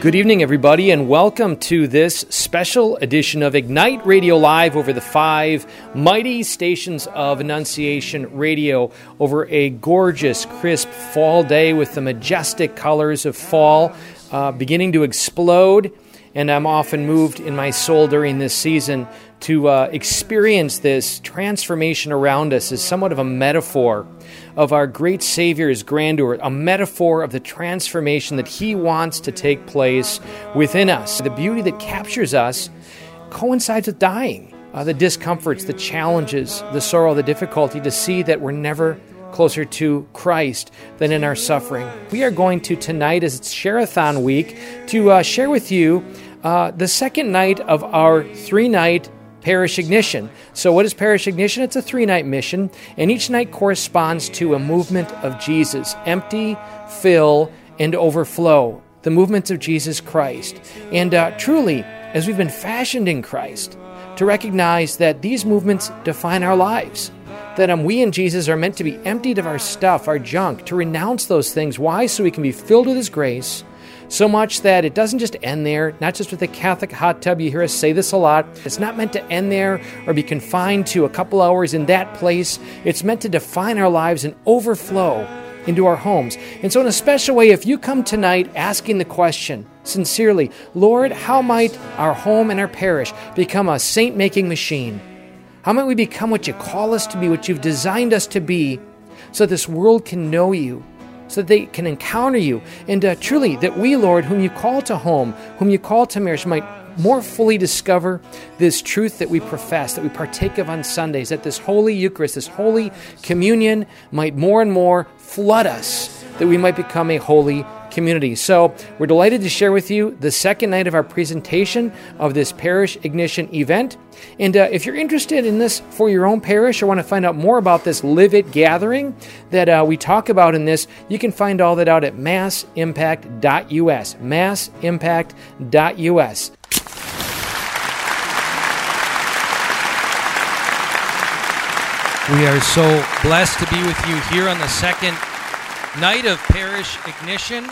Good evening, everybody, and welcome to this special edition of Ignite Radio Live over the five mighty stations of Annunciation Radio over a gorgeous, crisp fall day with the majestic colors of fall uh, beginning to explode. And I'm often moved in my soul during this season to uh, experience this transformation around us is somewhat of a metaphor of our great Savior's grandeur, a metaphor of the transformation that He wants to take place within us. The beauty that captures us coincides with dying, uh, the discomforts, the challenges, the sorrow, the difficulty, to see that we're never closer to Christ than in our suffering. We are going to tonight, as it's Share-a-thon week, to uh, share with you uh, the second night of our three night parish ignition. So, what is parish ignition? It's a three night mission, and each night corresponds to a movement of Jesus empty, fill, and overflow. The movements of Jesus Christ. And uh, truly, as we've been fashioned in Christ, to recognize that these movements define our lives. That um, we and Jesus are meant to be emptied of our stuff, our junk, to renounce those things. Why? So we can be filled with His grace so much that it doesn't just end there, not just with the Catholic hot tub. You hear us say this a lot. It's not meant to end there or be confined to a couple hours in that place. It's meant to define our lives and overflow into our homes. And so, in a special way, if you come tonight asking the question sincerely, Lord, how might our home and our parish become a saint making machine? How might we become what you call us to be, what you've designed us to be, so this world can know you so that they can encounter you. And uh, truly, that we, Lord, whom you call to home, whom you call to marriage, might more fully discover this truth that we profess, that we partake of on Sundays, that this holy Eucharist, this holy communion might more and more flood us, that we might become a holy community. So we're delighted to share with you the second night of our presentation of this parish ignition event. And uh, if you're interested in this for your own parish or want to find out more about this Live It gathering that uh, we talk about in this, you can find all that out at massimpact.us. Massimpact.us. We are so blessed to be with you here on the second night of parish ignition.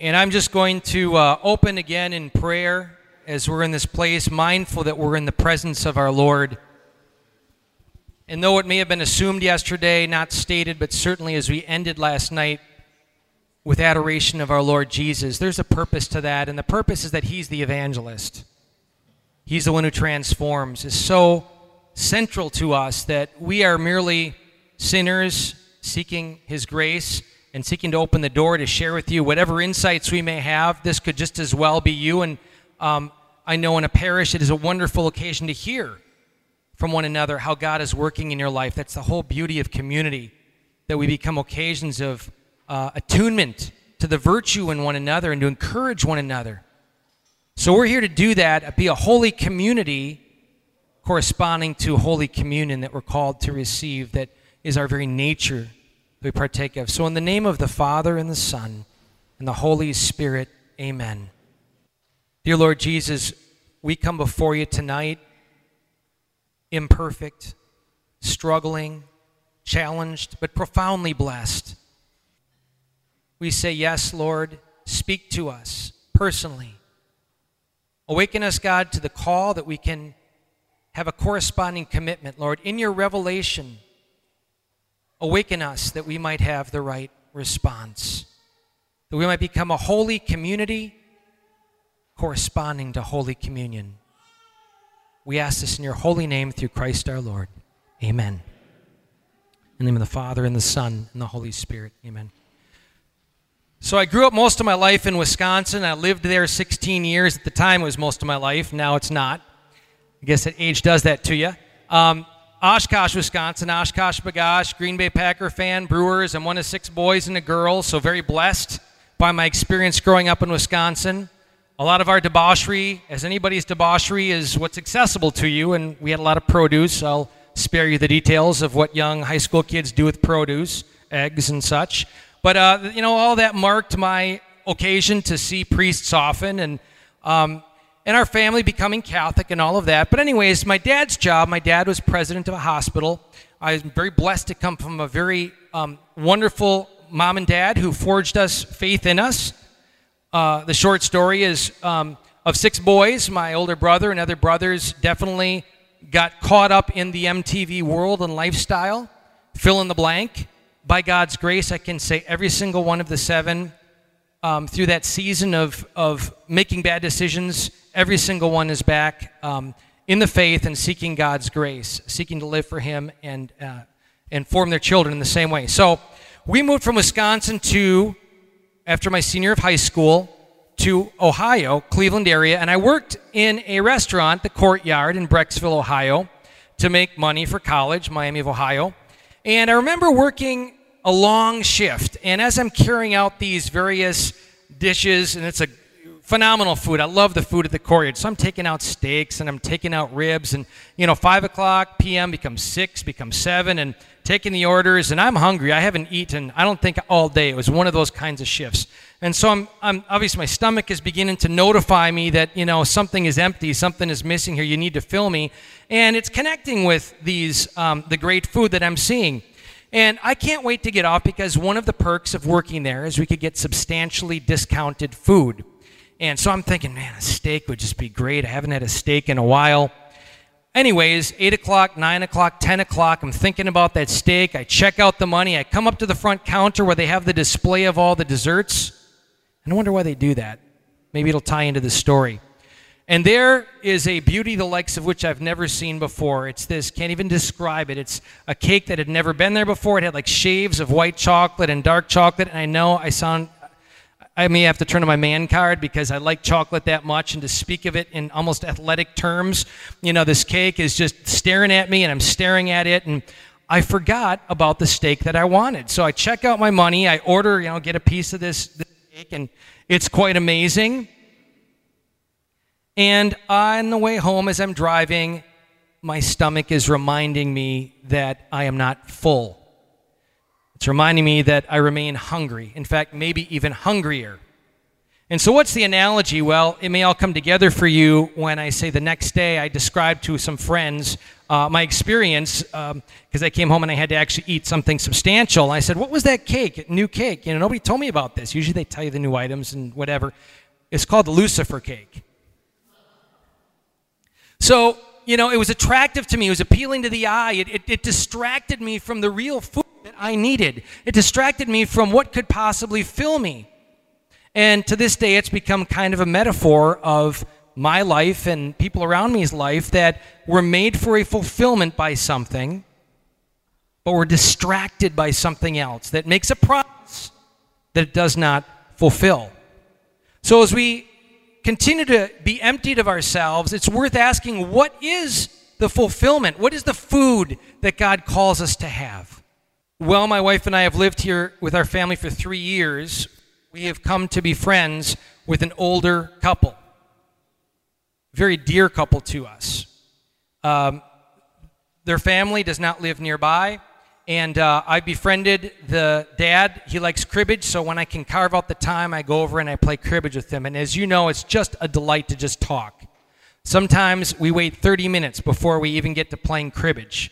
And I'm just going to uh, open again in prayer as we're in this place, mindful that we're in the presence of our Lord. And though it may have been assumed yesterday, not stated, but certainly as we ended last night with adoration of our Lord Jesus, there's a purpose to that. And the purpose is that He's the evangelist, He's the one who transforms. Is so central to us that we are merely sinners seeking His grace and seeking to open the door to share with you whatever insights we may have. This could just as well be you. And um, I know in a parish it is a wonderful occasion to hear from one another how God is working in your life. That's the whole beauty of community, that we become occasions of uh, attunement to the virtue in one another and to encourage one another. So we're here to do that, be a holy community corresponding to Holy Communion that we're called to receive, that is our very nature that we partake of. So, in the name of the Father, and the Son, and the Holy Spirit, amen. Dear Lord Jesus, we come before you tonight imperfect, struggling, challenged, but profoundly blessed. We say, Yes, Lord, speak to us personally. Awaken us, God, to the call that we can have a corresponding commitment, Lord. In your revelation, awaken us that we might have the right response, that we might become a holy community corresponding to Holy Communion. We ask this in your holy name through Christ our Lord. Amen. In the name of the Father, and the Son, and the Holy Spirit. Amen. So I grew up most of my life in Wisconsin. I lived there 16 years. At the time, it was most of my life. Now it's not. I guess that age does that to you. Um, Oshkosh, Wisconsin, Oshkosh B'gosh, Green Bay Packer fan, Brewers. I'm one of six boys and a girl, so very blessed by my experience growing up in Wisconsin. A lot of our debauchery, as anybody's debauchery, is what's accessible to you, and we had a lot of produce. I'll spare you the details of what young high school kids do with produce, eggs and such. But, uh, you know, all that marked my occasion to see priests often, and um, and our family becoming Catholic and all of that. But, anyways, my dad's job, my dad was president of a hospital. I was very blessed to come from a very um, wonderful mom and dad who forged us faith in us. Uh, the short story is um, of six boys, my older brother and other brothers definitely got caught up in the MTV world and lifestyle. Fill in the blank. By God's grace, I can say every single one of the seven um, through that season of, of making bad decisions, every single one is back um, in the faith and seeking God's grace, seeking to live for Him and, uh, and form their children in the same way. So we moved from Wisconsin to, after my senior of high school, to Ohio, Cleveland area, and I worked in a restaurant, the Courtyard in Brecksville, Ohio, to make money for college, Miami of Ohio. And I remember working a long shift, and as I'm carrying out these various dishes, and it's a phenomenal food. I love the food at the Courtyard. So I'm taking out steaks and I'm taking out ribs, and you know, five o'clock p.m. becomes six, becomes seven, and taking the orders, and I'm hungry. I haven't eaten, I don't think, all day. It was one of those kinds of shifts. And so I'm, I'm obviously my stomach is beginning to notify me that, you know, something is empty, something is missing here, you need to fill me. And it's connecting with these, um, the great food that I'm seeing. And I can't wait to get off because one of the perks of working there is we could get substantially discounted food. And so I'm thinking, man, a steak would just be great. I haven't had a steak in a while. Anyways, 8 o'clock, 9 o'clock, 10 o'clock, I'm thinking about that steak. I check out the money. I come up to the front counter where they have the display of all the desserts. And I wonder why they do that. Maybe it'll tie into the story. And there is a beauty the likes of which I've never seen before. It's this, can't even describe it. It's a cake that had never been there before. It had like shaves of white chocolate and dark chocolate. And I know I sound I may have to turn to my man card because I like chocolate that much, and to speak of it in almost athletic terms, you know, this cake is just staring at me, and I'm staring at it, and I forgot about the steak that I wanted. So I check out my money, I order, you know, get a piece of this, this cake, and it's quite amazing. And on the way home, as I'm driving, my stomach is reminding me that I am not full. It's reminding me that I remain hungry. In fact, maybe even hungrier. And so, what's the analogy? Well, it may all come together for you when I say the next day I described to some friends uh, my experience because um, I came home and I had to actually eat something substantial. I said, What was that cake? New cake. You know, nobody told me about this. Usually they tell you the new items and whatever. It's called the Lucifer cake. So, you know, it was attractive to me. It was appealing to the eye. It, it, it distracted me from the real food I needed. It distracted me from what could possibly fill me. And to this day, it's become kind of a metaphor of my life and people around me's life that we're made for a fulfillment by something, but we're distracted by something else that makes a promise that it does not fulfill. So as we continue to be emptied of ourselves, it's worth asking what is the fulfillment? What is the food that God calls us to have? Well, my wife and I have lived here with our family for three years. We have come to be friends with an older couple, very dear couple to us. Um, their family does not live nearby, and uh, I befriended the dad. He likes cribbage, so when I can carve out the time, I go over and I play cribbage with him. And as you know, it's just a delight to just talk. Sometimes we wait 30 minutes before we even get to playing cribbage.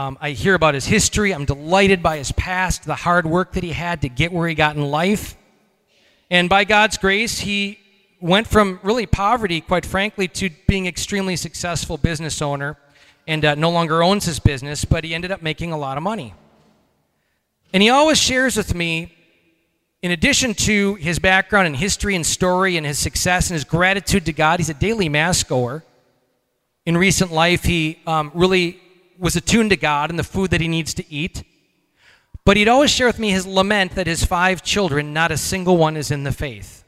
Um, I hear about his history. I'm delighted by his past, the hard work that he had to get where he got in life. And by God's grace, he went from really poverty, quite frankly, to being extremely successful business owner and uh, no longer owns his business, but he ended up making a lot of money. And he always shares with me, in addition to his background and history and story and his success and his gratitude to God, he's a daily mass goer. In recent life, he um, really was attuned to God and the food that he needs to eat. But he'd always share with me his lament that his five children, not a single one is in the faith.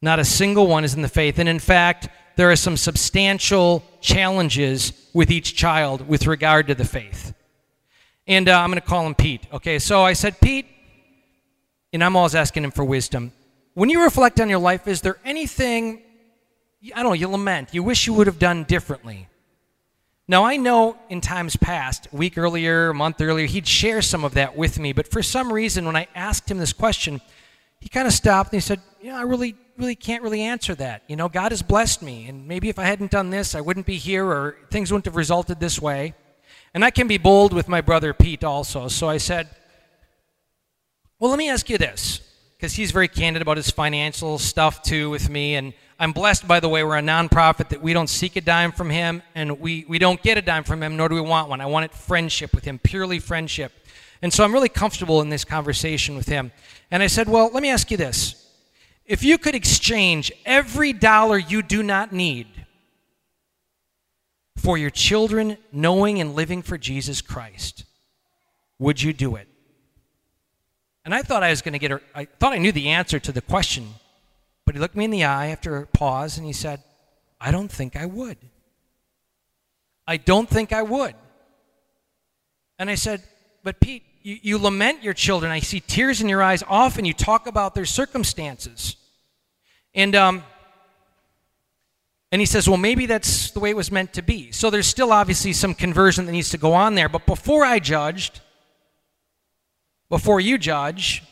Not a single one is in the faith. And in fact, there are some substantial challenges with each child with regard to the faith. And uh, I'm going to call him Pete. Okay, so I said, Pete, and I'm always asking him for wisdom. When you reflect on your life, is there anything, I don't know, you lament, you wish you would have done differently? Now, I know in times past, a week earlier, a month earlier, he'd share some of that with me, but for some reason, when I asked him this question, he kind of stopped and he said, You know, I really, really can't really answer that. You know, God has blessed me, and maybe if I hadn't done this, I wouldn't be here, or things wouldn't have resulted this way. And I can be bold with my brother Pete also. So I said, Well, let me ask you this, because he's very candid about his financial stuff too with me. And I'm blessed, by the way, we're a nonprofit that we don't seek a dime from him, and we, we don't get a dime from him, nor do we want one. I wanted friendship with him, purely friendship. And so I'm really comfortable in this conversation with him. And I said, Well, let me ask you this. If you could exchange every dollar you do not need for your children knowing and living for Jesus Christ, would you do it? And I thought I was going to get her, I thought I knew the answer to the question, but he looked me in the eye after a pause and he said, I don't think I would. I don't think I would. And I said, But Pete, you, you lament your children. I see tears in your eyes. Often you talk about their circumstances. And, um, and he says, well, maybe that's the way it was meant to be. So there's still obviously some conversion that needs to go on there. But before I judged, before you judge,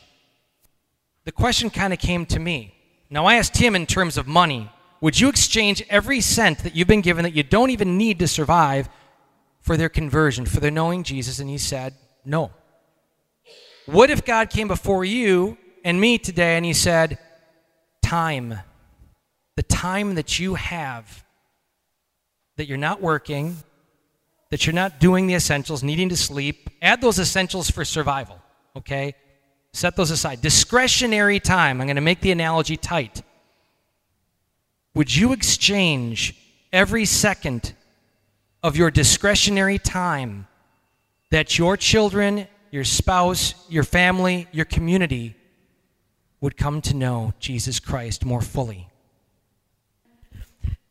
the question kind of came to me. Now, I asked him in terms of money Would you exchange every cent that you've been given that you don't even need to survive for their conversion, for their knowing Jesus? And he said, No. What if God came before you and me today and he said, Time, the time that you have, that you're not working, that you're not doing the essentials, needing to sleep, add those essentials for survival, okay? Set those aside. Discretionary time, I'm going to make the analogy tight. Would you exchange every second of your discretionary time that your children your spouse, your family, your community would come to know Jesus Christ more fully.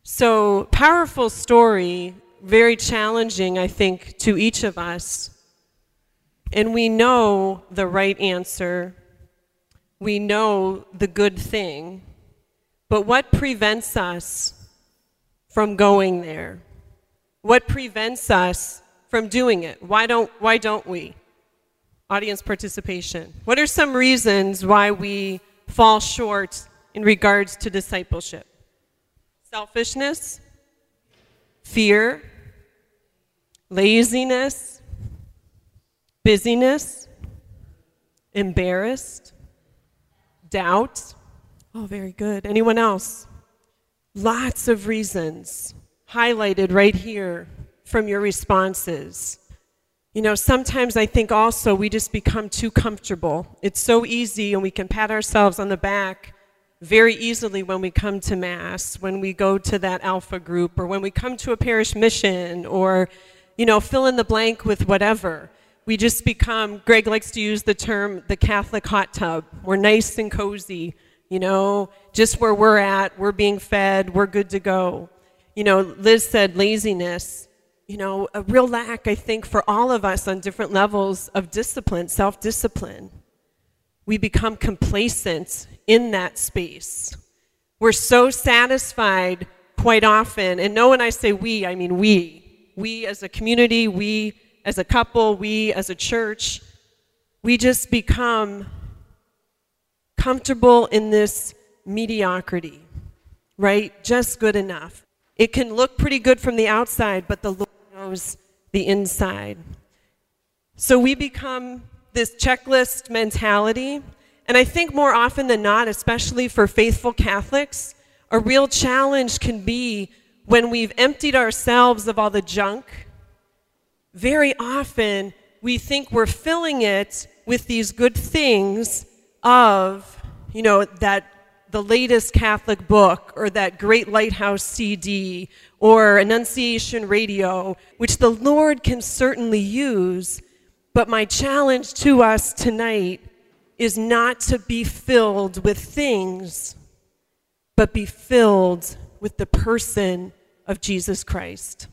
So, powerful story, very challenging, I think, to each of us. And we know the right answer, we know the good thing, but what prevents us from going there? What prevents us from doing it? Why don't, why don't we? audience participation. What are some reasons why we fall short in regards to discipleship? Selfishness, fear, laziness, busyness, embarrassed, doubt. Oh, very good. Anyone else? Lots of reasons highlighted right here from your responses. You know, sometimes I think also we just become too comfortable. It's so easy, and we can pat ourselves on the back very easily when we come to Mass, when we go to that Alpha group, or when we come to a parish mission, or, you know, fill in the blank with whatever. We just become, Greg likes to use the term the Catholic hot tub. We're nice and cozy, you know, just where we're at, we're being fed, we're good to go. You know, Liz said laziness you know, a real lack, I think, for all of us on different levels of discipline, self discipline. We become complacent in that space. We're so satisfied quite often, and no, when I say we, I mean we. We as a community, we as a couple, we as a church, we just become comfortable in this mediocrity, right? Just good enough. It can look pretty good from the outside, but the Lord knows the inside. So we become this checklist mentality. And I think more often than not, especially for faithful Catholics, a real challenge can be when we've emptied ourselves of all the junk. Very often, we think we're filling it with these good things of, you know, that the latest Catholic book or that great lighthouse CD or Annunciation Radio, which the Lord can certainly use. But my challenge to us tonight is not to be filled with things, but be filled with the person of Jesus Christ.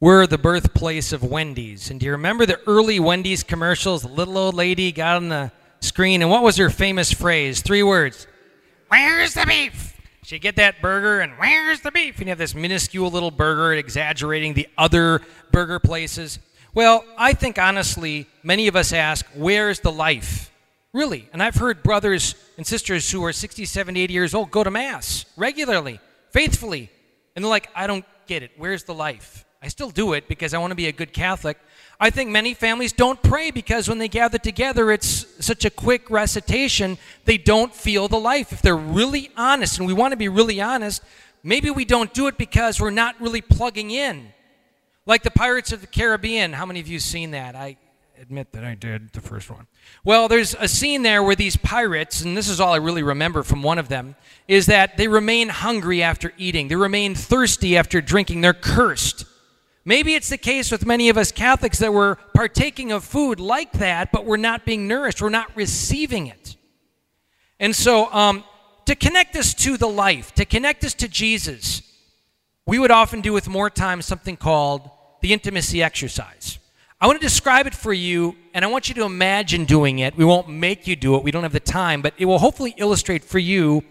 We're the birthplace of Wendy's. And do you remember the early Wendy's commercials? The little old lady got on the screen, and what was her famous phrase? Three words Where's the beef? You get that burger, and where's the beef? And you have this minuscule little burger exaggerating the other burger places. Well, I think honestly, many of us ask, where's the life? Really. And I've heard brothers and sisters who are 60, 70, 80 years old go to Mass regularly, faithfully. And they're like, I don't get it. Where's the life? I still do it because I want to be a good Catholic. I think many families don't pray because when they gather together, it's such a quick recitation, they don't feel the life. If they're really honest, and we want to be really honest, maybe we don't do it because we're not really plugging in. Like the Pirates of the Caribbean. How many of you seen that? I admit that I did the first one. Well, there's a scene there where these pirates, and this is all I really remember from one of them, is that they remain hungry after eating. They remain thirsty after drinking. They're cursed. Maybe it's the case with many of us Catholics that we're partaking of food like that, but we're not being nourished, we're not receiving it. And so, um, to connect us to the life, to connect us to Jesus, we would often do with more time something called the intimacy exercise. I want to describe it for you, and I want you to imagine doing it. We won't make you do it, we don't have the time, but it will hopefully illustrate for you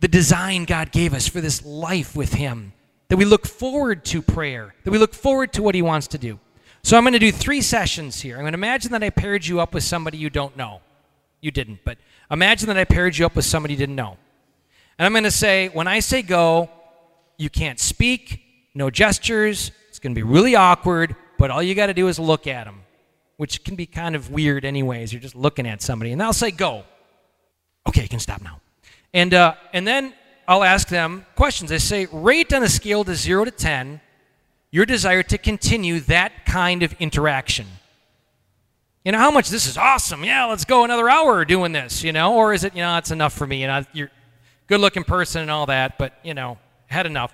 the design God gave us for this life with Him that we look forward to prayer, that we look forward to what He wants to do. So I'm going to do three sessions here. I'm going to imagine that I paired you up with somebody you don't know. You didn't, but imagine that I paired you up with somebody you didn't know. And I'm going to say, when I say go, you can't speak, no gestures. It's going to be really awkward, but all you got to do is look at them, which can be kind of weird, anyways. You're just looking at somebody, and I'll say go. Okay, you can stop now. And, uh, and then I'll ask them questions. I say, rate on a scale to 0 to 10 your desire to continue that kind of interaction. You know, how much this is awesome. Yeah, let's go another hour doing this, you know? Or is it, you know, it's enough for me. You know, you're good looking person and all that, but, you know, had enough.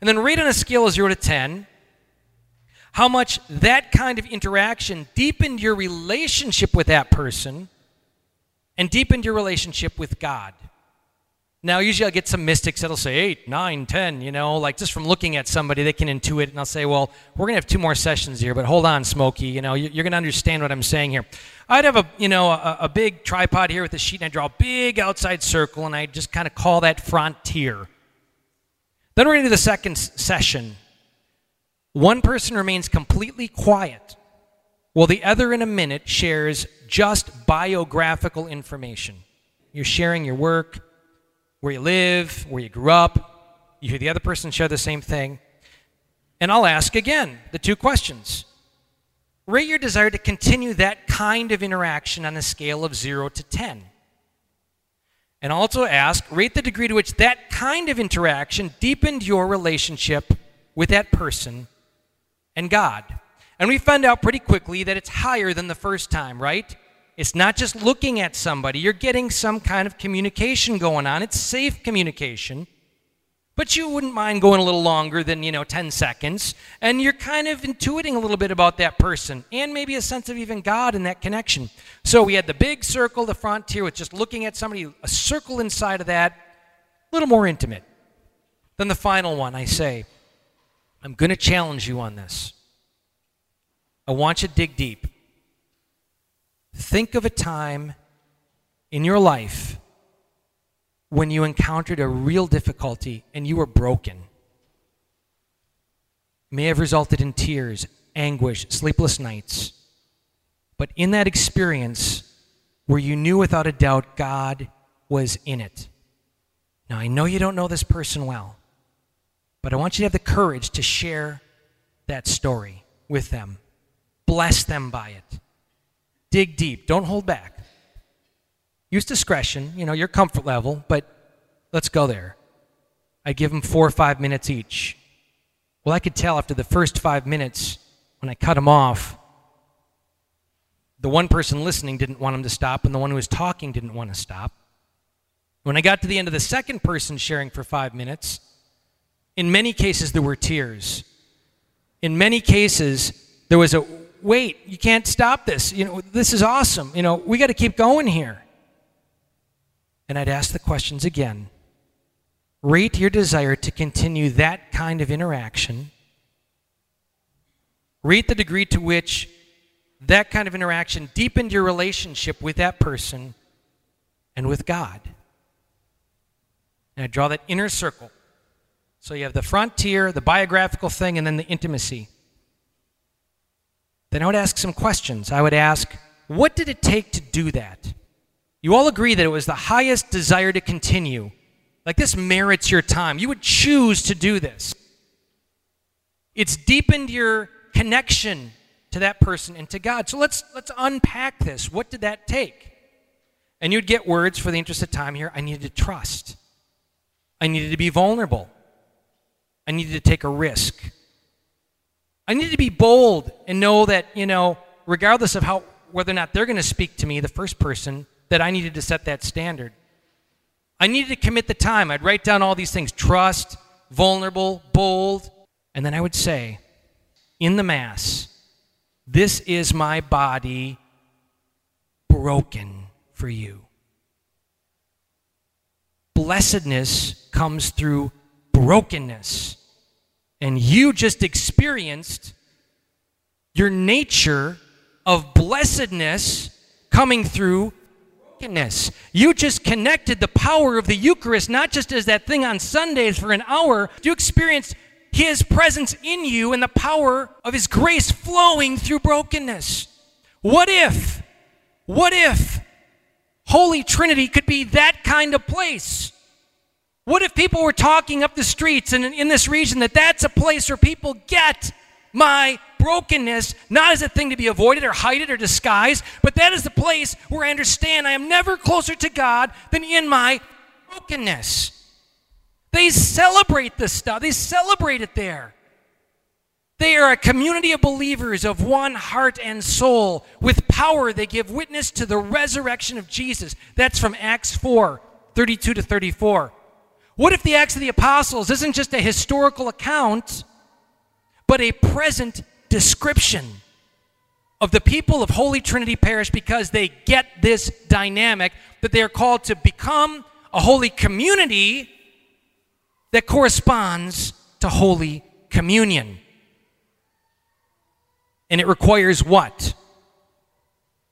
And then rate on a scale of 0 to 10 how much that kind of interaction deepened your relationship with that person and deepened your relationship with God. Now, usually I'll get some mystics that'll say eight, nine, ten, you know, like just from looking at somebody, they can intuit, and I'll say, well, we're going to have two more sessions here, but hold on, Smokey, you know, you're going to understand what I'm saying here. I'd have a, you know, a, a big tripod here with a sheet, and I draw a big outside circle, and I just kind of call that frontier. Then we're going to do the second session. One person remains completely quiet, while the other, in a minute, shares just biographical information. You're sharing your work, where you live, where you grew up. You hear the other person share the same thing. And I'll ask again the two questions. Rate your desire to continue that kind of interaction on a scale of 0 to 10. And also ask, rate the degree to which that kind of interaction deepened your relationship with that person and God. And we find out pretty quickly that it's higher than the first time, right? It's not just looking at somebody, you're getting some kind of communication going on. It's safe communication. But you wouldn't mind going a little longer than, you know, 10 seconds. And you're kind of intuiting a little bit about that person and maybe a sense of even God in that connection. So we had the big circle, the frontier, with just looking at somebody, a circle inside of that, a little more intimate. Then the final one, I say, I'm going to challenge you on this. I want you to dig deep. Think of a time in your life when you encountered a real difficulty and you were broken. It may have resulted in tears, anguish, sleepless nights. But in that experience, where you knew without a doubt God was in it. Now, I know you don't know this person well, but I want you to have the courage to share that story with them. Bless them by it. Dig deep. Don't hold back. Use discretion, you know, your comfort level, but let's go there. I give them four or five minutes each. Well, I could tell after the first five minutes when I cut them off, the one person listening didn't want him to stop, and the one who was talking didn't want to stop. When I got to the end of the second person sharing for five minutes, in many cases there were tears. In many cases, there was a wait, you can't stop this. You know, this is awesome. You know, we got to keep going here. And I'd ask the questions again. Rate your desire to continue that kind of interaction. Rate the degree to which that kind of interaction deepened your relationship with that person and with God. And I draw that inner circle. So you have the frontier, the biographical thing, and then the intimacy then I would ask some questions. I would ask, what did it take to do that? you all agree that it was the highest desire to continue. Like this merits your time. You would choose to do this. It's deepened your connection to that person and to God. So let's let's unpack this. What did that take? And you'd get words for the interest of time here. I needed to trust. I needed to be vulnerable. I needed to take a risk. I needed to be bold and know that, you know, regardless of how whether or not they're going to speak to me, the first person, that I needed to set that standard. I needed to commit the time. I'd write down all these things trust, vulnerable, bold, and then I would say, in the Mass, this is my body broken for you. Blessedness comes through brokenness. And you just experienced your nature of blessedness coming through brokenness. You just connected the power of the Eucharist, not just as that thing on Sundays for an hour. You experienced His presence in you and the power of His grace flowing through brokenness. What if, what if Holy Trinity could be that kind of place? What if people were talking up the streets and in this region that that's a place where people get my brokenness, not as a thing to be avoided or hidden or disguised, but that is the place where I understand I am never closer to God than in my brokenness. They celebrate this stuff, they celebrate it there. They are a community of believers of one heart and soul. With power, they give witness to the resurrection of Jesus. That's from Acts 4 32 to 34. What if the Acts of the Apostles isn't just a historical account, but a present description of the people of Holy Trinity Parish because they get this dynamic that they are called to become a holy community that corresponds to Holy Communion. And it requires what?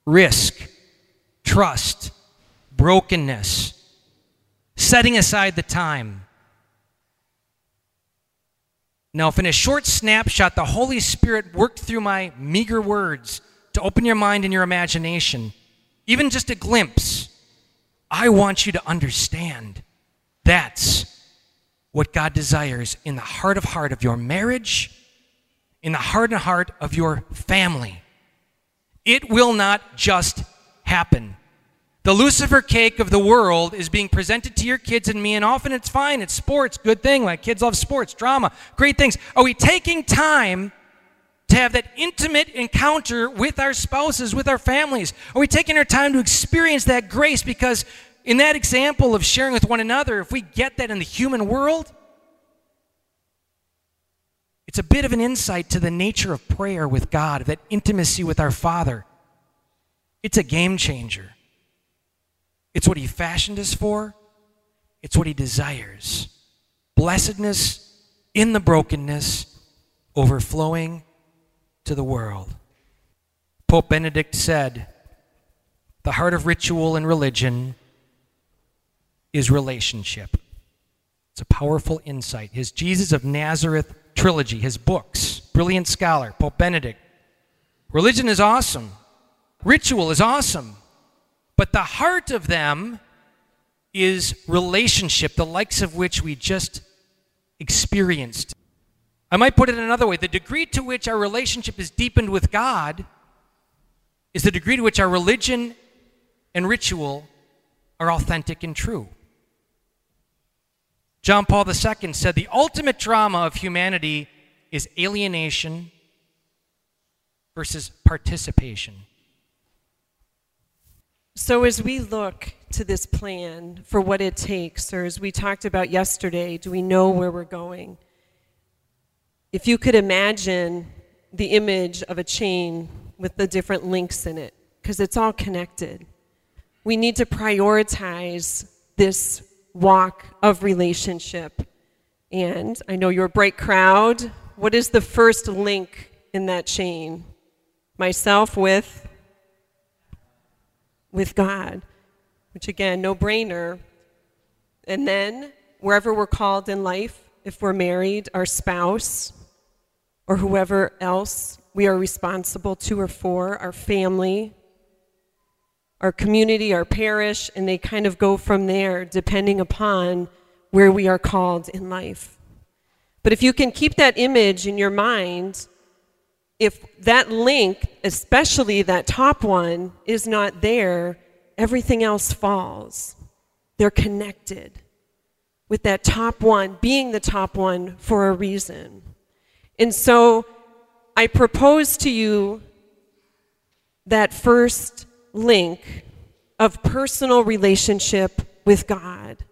Risk, trust, brokenness, setting aside the time now, if in a short snapshot the Holy Spirit worked through my meager words to open your mind and your imagination, even just a glimpse, I want you to understand that's what God desires in the heart of heart of your marriage, in the heart and heart of your family. It will not just happen. The Lucifer cake of the world is being presented to your kids and me, and often it's fine. It's sports, good thing. Like kids love sports, drama, great things. Are we taking time to have that intimate encounter with our spouses, with our families? Are we taking our time to experience that grace? Because in that example of sharing with one another, if we get that in the human world, it's a bit of an insight to the nature of prayer with God, that intimacy with our Father. It's a game changer. It's what He fashioned us for, it's what He desires. Blessedness in the brokenness, overflowing to the world. Pope Benedict said, The heart of ritual and religion is relationship. It's a powerful insight. His Jesus of Nazareth trilogy, his books, brilliant scholar, Pope Benedict. Religion is awesome. Ritual is awesome. But the heart of them is relationship, the likes of which we just experienced. I might put it another way the degree to which our relationship is deepened with God is the degree to which our religion and ritual are authentic and true. John Paul II said the ultimate drama of humanity is alienation versus participation. So, as we look to this plan for what it takes, or as we talked about yesterday, do we know where we're going? If you could imagine the image of a chain with the different links in it, because it's all connected, we need to prioritize this walk of relationship. And I know you're a bright crowd. What is the first link in that chain? Myself with with God, which again, no brainer. And then, wherever we're called in life, if we're married, our spouse, or whoever else we are responsible to or for, our family. our community, our parish, and they kind of go from there depending upon where we are called in life. But if you can keep that image in your mind, if that link, especially that top one, is not there, everything else falls. They're connected with that top one being the top one for a reason. And so I propose to you that first link of personal relationship with God.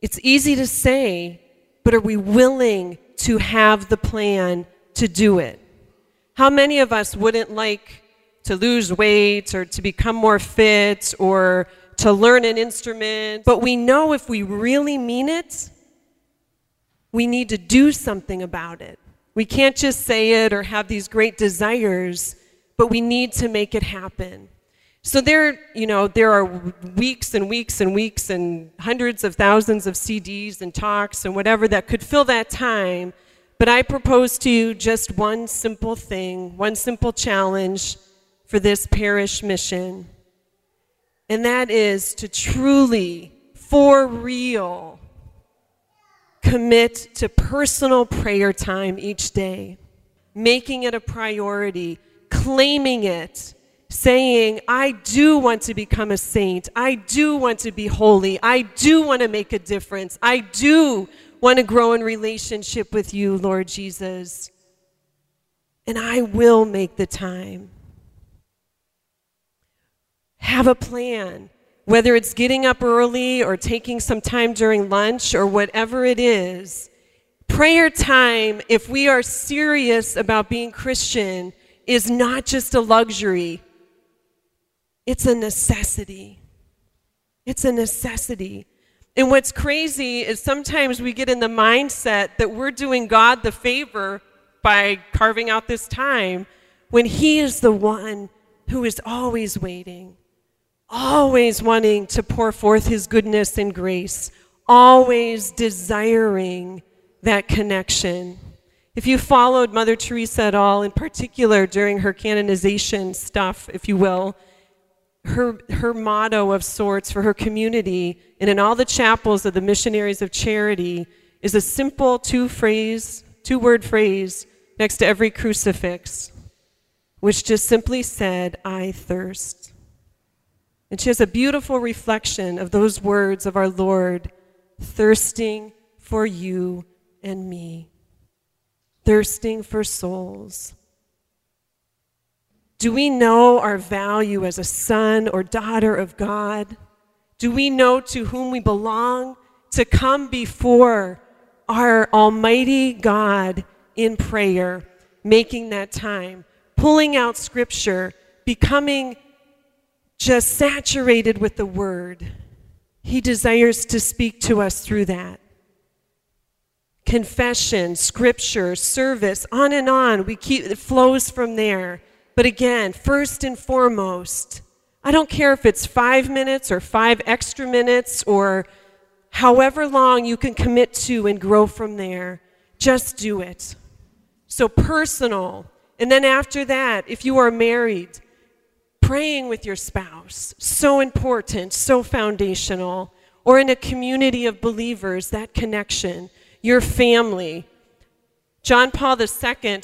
It's easy to say, but are we willing to have the plan to do it? How many of us wouldn't like to lose weight or to become more fit or to learn an instrument? But we know if we really mean it, we need to do something about it. We can't just say it or have these great desires, but we need to make it happen. So there, you know, there are weeks and weeks and weeks and hundreds of thousands of CDs and talks and whatever that could fill that time. But I propose to you just one simple thing, one simple challenge for this parish mission. And that is to truly, for real, commit to personal prayer time each day, making it a priority, claiming it, saying, I do want to become a saint. I do want to be holy. I do want to make a difference. I do want to grow in relationship with you, Lord Jesus. And I will make the time. Have a plan whether it's getting up early or taking some time during lunch or whatever it is, prayer time, if we are serious about being Christian, is not just a luxury, it's a necessity. It's a necessity. And what's crazy is sometimes we get in the mindset that we're doing God the favor by carving out this time when He is the one who is always waiting always wanting to pour forth his goodness and grace, always desiring that connection. If you followed Mother Teresa at all, in particular during her canonization stuff, if you will, her, her motto of sorts for her community and in all the chapels of the missionaries of charity is a simple two phrase, two word phrase next to every crucifix, which just simply said, I thirst. And she has a beautiful reflection of those words of our Lord thirsting for you and me, thirsting for souls. Do we know our value as a son or daughter of God? Do we know to whom we belong? To come before our Almighty God in prayer, making that time, pulling out Scripture, becoming just saturated with the Word. He desires to speak to us through that. Confession, scripture, service, on and on. We keep it flows from there. But again, first and foremost, I don't care if it's five minutes or five extra minutes or however long you can commit to and grow from there. Just do it. So personal. And then after that, if you are married, praying with your spouse, so important, so foundational, or in a community of believers, that connection, your family. John Paul II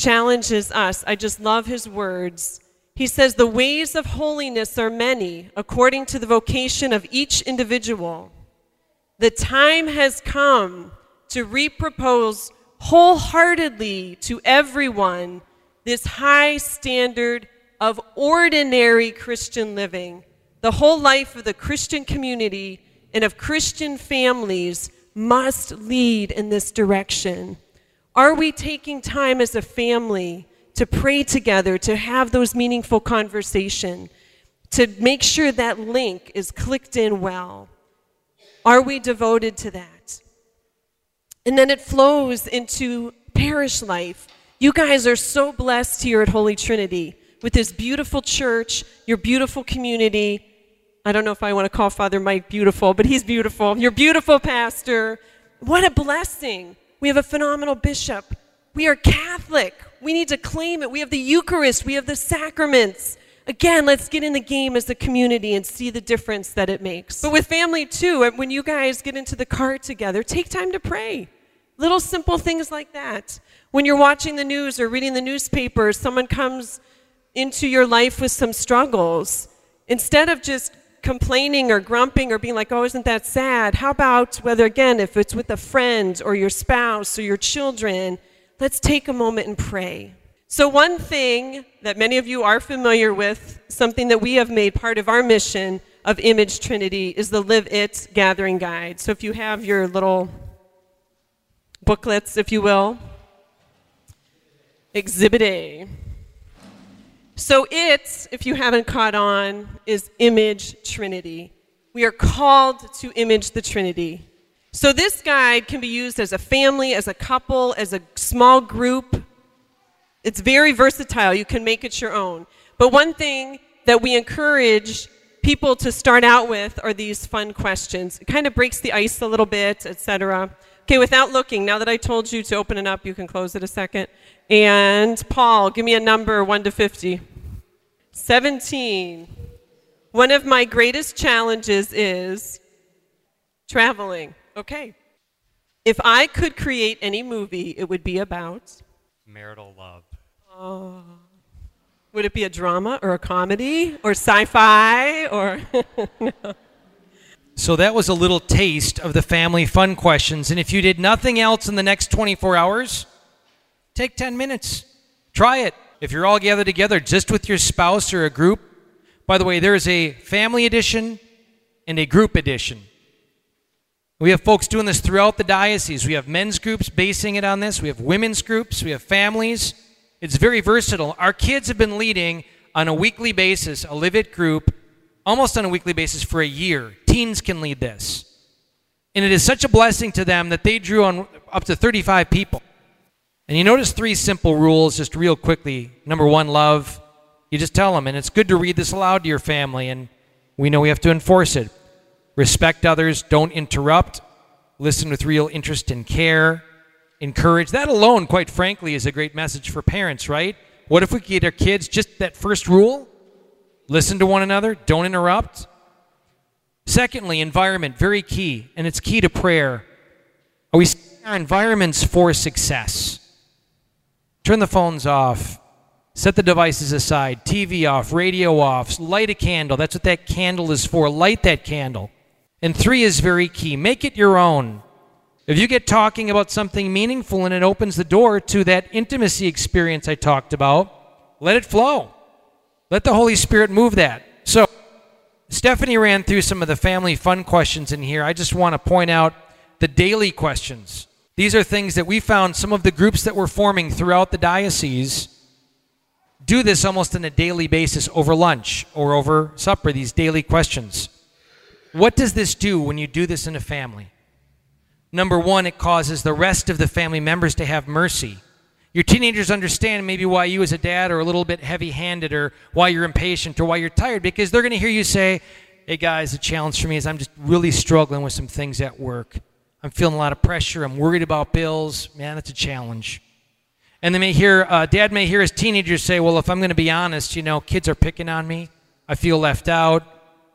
challenges us. I just love his words. He says, The ways of holiness are many, according to the vocation of each individual. The time has come to repropose wholeheartedly to everyone this high standard of ordinary Christian living. The whole life of the Christian community and of Christian families must lead in this direction. Are we taking time as a family to pray together, to have those meaningful conversation, to make sure that link is clicked in well? Are we devoted to that? And then it flows into parish life. You guys are so blessed here at Holy Trinity with this beautiful church, your beautiful community. I don't know if I want to call Father Mike beautiful, but he's beautiful. Your beautiful pastor. What a blessing. We have a phenomenal bishop. We are Catholic. We need to claim it. We have the Eucharist. We have the sacraments. Again, let's get in the game as a community and see the difference that it makes. But with family too, when you guys get into the car together, take time to pray. Little simple things like that. When you're watching the news or reading the newspaper, someone comes into your life with some struggles. Instead of just complaining or grumping or being like, oh, isn't that sad? How about whether, again, if it's with a friend or your spouse or your children, let's take a moment and pray. So, one thing that many of you are familiar with, something that we have made part of our mission of Image Trinity, is the Live It Gathering Guide. So, if you have your little booklets, if you will. Exhibit A. So, it, if you haven't caught on, is Image Trinity. We are called to image the Trinity. So, this guide can be used as a family, as a couple, as a small group. It's very versatile. You can make it your own. But one thing that we encourage people to start out with are these fun questions. It kind of breaks the ice a little bit, etc. Okay, without looking, now that I told you to open it up, you can close it a second. And Paul, give me a number 1 to 50. 17. One of my greatest challenges is traveling. Okay. If I could create any movie, it would be about marital love. Oh. Would it be a drama or a comedy or sci fi or. no. So that was a little taste of the family fun questions. And if you did nothing else in the next 24 hours, take 10 minutes. Try it. If you're all gathered together just with your spouse or a group, by the way, there is a family edition and a group edition. We have folks doing this throughout the diocese. We have men's groups basing it on this, we have women's groups, we have families. It's very versatile. Our kids have been leading on a weekly basis a Live It group almost on a weekly basis for a year. Teens can lead this. And it is such a blessing to them that they drew on up to 35 people. And you notice three simple rules just real quickly. Number one, love. You just tell them, and it's good to read this aloud to your family, and we know we have to enforce it. Respect others, don't interrupt, listen with real interest and care, encourage. That alone, quite frankly, is a great message for parents, right? What if we get our kids just that first rule? Listen to one another, don't interrupt. Secondly, environment, very key, and it's key to prayer. Are we our environments for success? Turn the phones off. Set the devices aside. TV off, radio off. Light a candle. That's what that candle is for. Light that candle. And three is very key. Make it your own. If you get talking about something meaningful and it opens the door to that intimacy experience I talked about, let it flow. Let the Holy Spirit move that. So, Stephanie ran through some of the family fun questions in here. I just want to point out the daily questions. These are things that we found some of the groups that we're forming throughout the diocese do this almost on a daily basis over lunch or over supper, these daily questions. What does this do when you do this in a family? Number one, it causes the rest of the family members to have mercy. Your teenagers understand maybe why you, as a dad, are a little bit heavy handed or why you're impatient or why you're tired because they're going to hear you say, Hey guys, the challenge for me is I'm just really struggling with some things at work. I'm feeling a lot of pressure. I'm worried about bills. Man, that's a challenge. And they may hear, uh, dad may hear his teenagers say, Well, if I'm going to be honest, you know, kids are picking on me. I feel left out.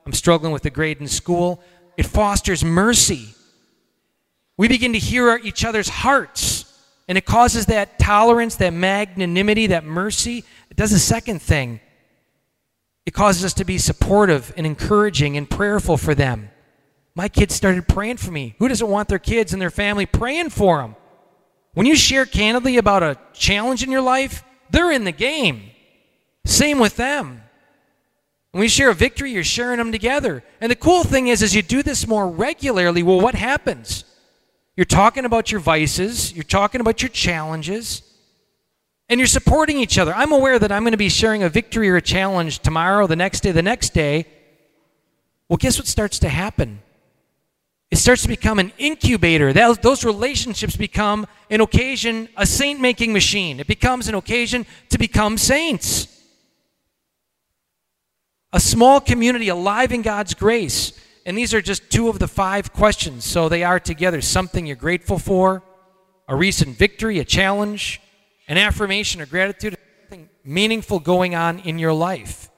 I'm struggling with a grade in school. It fosters mercy. We begin to hear each other's hearts and it causes that tolerance, that magnanimity, that mercy. It does a second thing. It causes us to be supportive and encouraging and prayerful for them. My kids started praying for me. Who doesn't want their kids and their family praying for them? When you share candidly about a challenge in your life, they're in the game. Same with them. When you share a victory, you're sharing them together. And the cool thing is, as you do this more regularly, well, what happens? You're talking about your vices, you're talking about your challenges, and you're supporting each other. I'm aware that I'm going to be sharing a victory or a challenge tomorrow, the next day, the next day. Well, guess what starts to happen? It starts to become an incubator. Those relationships become an occasion, a saint making machine. It becomes an occasion to become saints. A small community alive in God's grace. And these are just two of the five questions. So they are together something you're grateful for, a recent victory, a challenge, an affirmation or gratitude, something meaningful going on in your life.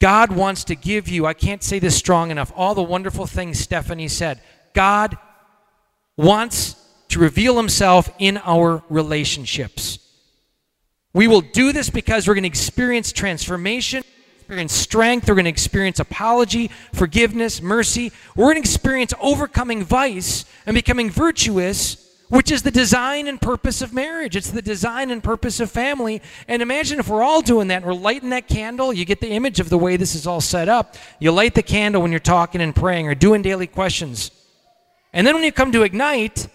God wants to give you, I can't say this strong enough, all the wonderful things Stephanie said. God wants to reveal himself in our relationships. We will do this because we're going to experience transformation, experience strength, we're going to experience apology, forgiveness, mercy. We're going to experience overcoming vice and becoming virtuous which is the design and purpose of marriage. It's the design and purpose of family. And imagine if we're all doing that we're lighting that candle. You get the image of the way this is all set up. You light the candle when you're talking and praying or doing daily questions. And then when you come to Ignite,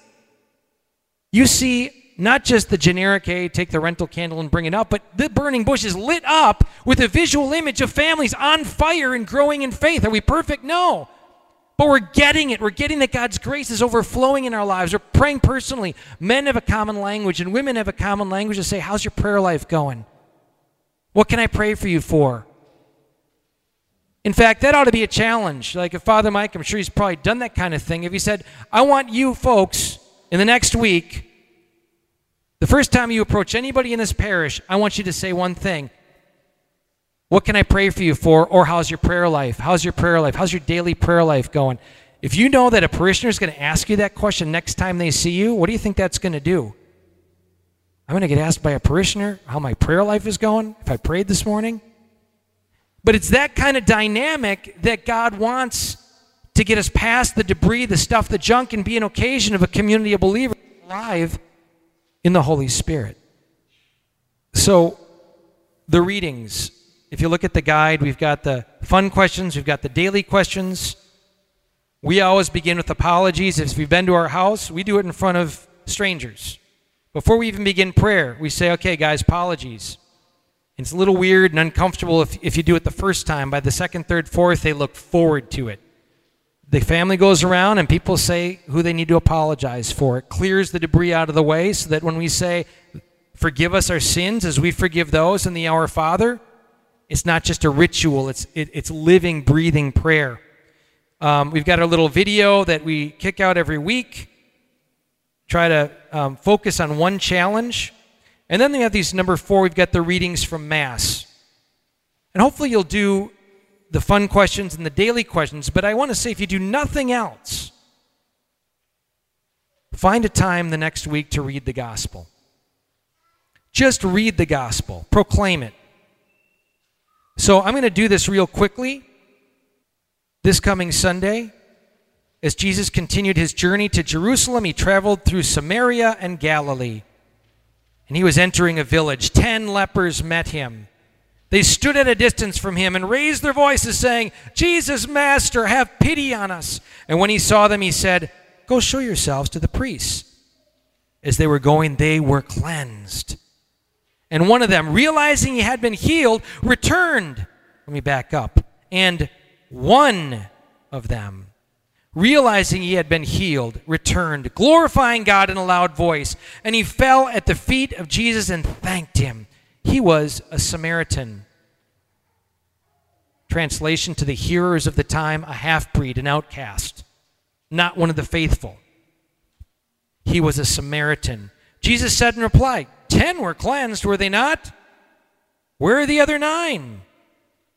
you see not just the generic, hey, take the rental candle and bring it up, but the burning bush is lit up with a visual image of families on fire and growing in faith. Are we perfect? No. But we're getting it. We're getting that God's grace is overflowing in our lives. We're praying personally. Men have a common language, and women have a common language to say, How's your prayer life going? What can I pray for you for? In fact, that ought to be a challenge. Like if Father Mike, I'm sure he's probably done that kind of thing. If he said, I want you folks in the next week, the first time you approach anybody in this parish, I want you to say one thing what can I pray for you for? Or how's your prayer life? How's your prayer life? How's your daily prayer life going? If you know that a parishioner is going to ask you that question next time they see you, what do you think that's going to do? I'm going to get asked by a parishioner how my prayer life is going if I prayed this morning. But it's that kind of dynamic that God wants to get us past the debris, the stuff, the junk, and be an occasion of a community of believers alive in the Holy Spirit. So, the readings if you look at the guide, we've got the fun questions, we've got the daily questions. We always begin with apologies. If we've been to our house, we do it in front of strangers. Before we even begin prayer, we say, okay, guys, apologies. It's a little weird and uncomfortable if, if you do it the first time. By the second, third, fourth, they look forward to it. The family goes around and people say who they need to apologize for. It clears the debris out of the way so that when we say, forgive us our sins as we forgive those in the Our Father, it's not just a ritual, it's, it, it's living, breathing prayer. Um, we've got a little video that we kick out every week. Try to um, focus on one challenge. And then we have these number four, we've got the readings from Mass. And hopefully you'll do the fun questions and the daily questions. But I want to say if you do nothing else, find a time the next week to read the gospel. Just read the gospel, proclaim it. So I'm going to do this real quickly. This coming Sunday, as Jesus continued his journey to Jerusalem, he traveled through Samaria and Galilee. And he was entering a village. Ten lepers met him. They stood at a distance from him and raised their voices, saying, Jesus, Master, have pity on us. And when he saw them, he said, Go show yourselves to the priests. As they were going, they were cleansed. And one of them, realizing he had been healed, returned. Let me back up. And one of them, realizing he had been healed, returned, glorifying God in a loud voice. And he fell at the feet of Jesus and thanked him. He was a Samaritan. Translation to the hearers of the time a half breed, an outcast, not one of the faithful. He was a Samaritan. Jesus said in reply, Ten were cleansed, were they not? Where are the other nine?